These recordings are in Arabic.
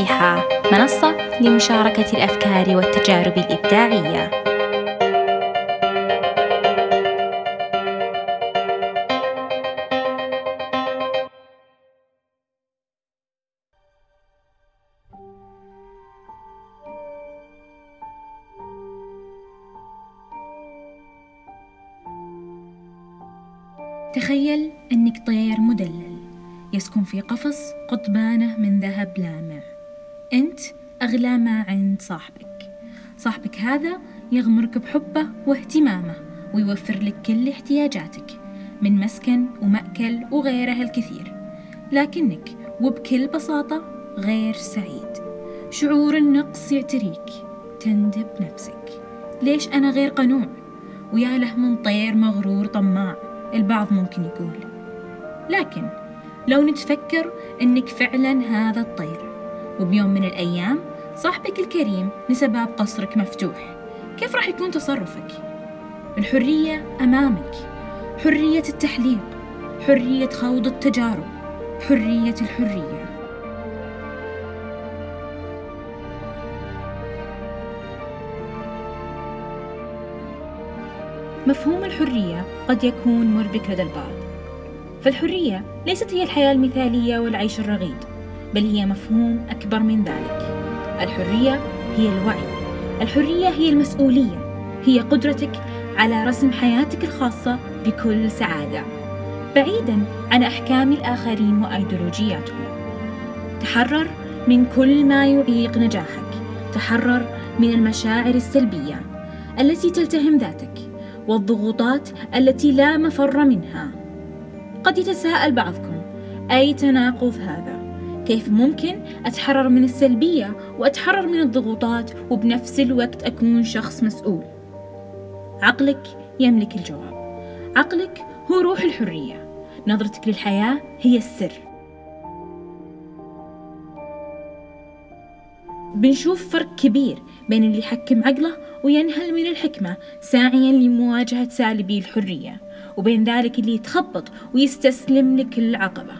صحيحة منصة لمشاركة الأفكار والتجارب الإبداعية. تخيل أنك طير مدلل يسكن في قفص قضبانه من ذهب لامع أنت أغلى ما عند صاحبك. صاحبك هذا يغمرك بحبه واهتمامه ويوفر لك كل احتياجاتك من مسكن ومأكل وغيره الكثير. لكنك وبكل بساطة غير سعيد. شعور النقص يعتريك. تندب نفسك. ليش أنا غير قنوع؟ ويا له من طير مغرور طماع البعض ممكن يقول. لكن لو نتفكر إنك فعلا هذا الطير وبيوم من الأيام صاحبك الكريم نسى باب قصرك مفتوح. كيف راح يكون تصرفك؟ الحريه أمامك. حرية التحليق. حرية خوض التجارب. حرية الحرية. مفهوم الحرية قد يكون مربك لدى البعض. فالحرية ليست هي الحياة المثالية والعيش الرغيد. بل هي مفهوم أكبر من ذلك. الحرية هي الوعي. الحرية هي المسؤولية. هي قدرتك على رسم حياتك الخاصة بكل سعادة. بعيدا عن أحكام الآخرين وأيديولوجياتهم. تحرر من كل ما يعيق نجاحك. تحرر من المشاعر السلبية التي تلتهم ذاتك والضغوطات التي لا مفر منها. قد يتساءل بعضكم أي تناقض هذا؟ كيف ممكن أتحرر من السلبية وأتحرر من الضغوطات وبنفس الوقت أكون شخص مسؤول؟ عقلك يملك الجواب. عقلك هو روح الحرية. نظرتك للحياة هي السر. بنشوف فرق كبير بين اللي يحكم عقله وينهل من الحكمة ساعيا لمواجهة سالبي الحرية وبين ذلك اللي يتخبط ويستسلم لكل عقبة.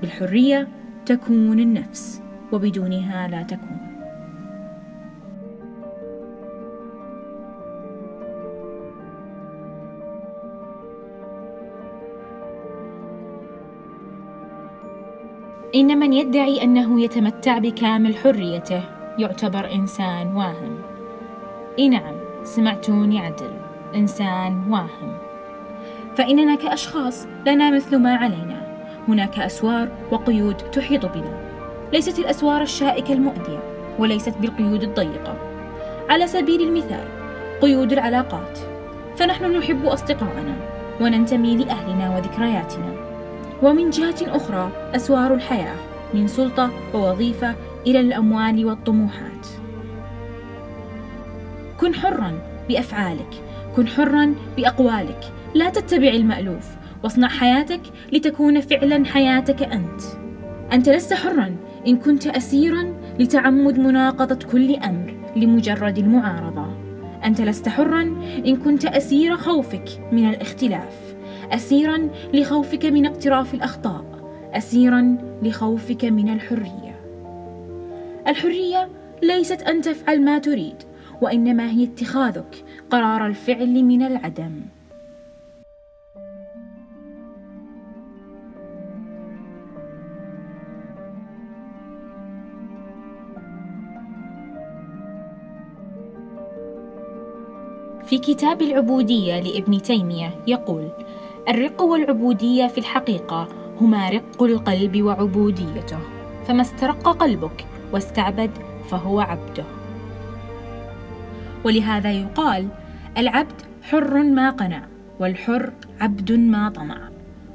بالحرية تكون النفس وبدونها لا تكون. إن من يدعي أنه يتمتع بكامل حريته يعتبر إنسان واهم. إي نعم سمعتوني عدل إنسان واهم. فإننا كأشخاص لنا مثل ما علينا. هناك أسوار وقيود تحيط بنا. ليست الأسوار الشائكة المؤذية وليست بالقيود الضيقة. على سبيل المثال قيود العلاقات. فنحن نحب أصدقائنا وننتمي لأهلنا وذكرياتنا. ومن جهة أخرى أسوار الحياة من سلطة ووظيفة إلى الأموال والطموحات. كن حرا بأفعالك كن حرا بأقوالك. لا تتبع المألوف. واصنع حياتك لتكون فعلا حياتك أنت. أنت لست حرا. إن كنت أسيرا لتعمد مناقضة كل أمر لمجرد المعارضة. أنت لست حرا. إن كنت أسير خوفك من الاختلاف. أسيرا لخوفك من اقتراف الأخطاء. أسيرا لخوفك من الحرية. الحرية ليست أن تفعل ما تريد وإنما هي اتخاذك قرار الفعل من العدم. في كتاب العبودية لابن تيمية يقول: الرق والعبودية في الحقيقة هما رق القلب وعبوديته، فما استرق قلبك واستعبد فهو عبده. ولهذا يقال: العبد حر ما قنع، والحر عبد ما طمع.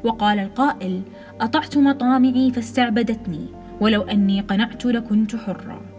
وقال القائل: أطعت مطامعي فاستعبدتني، ولو أني قنعت لكنت حرًا.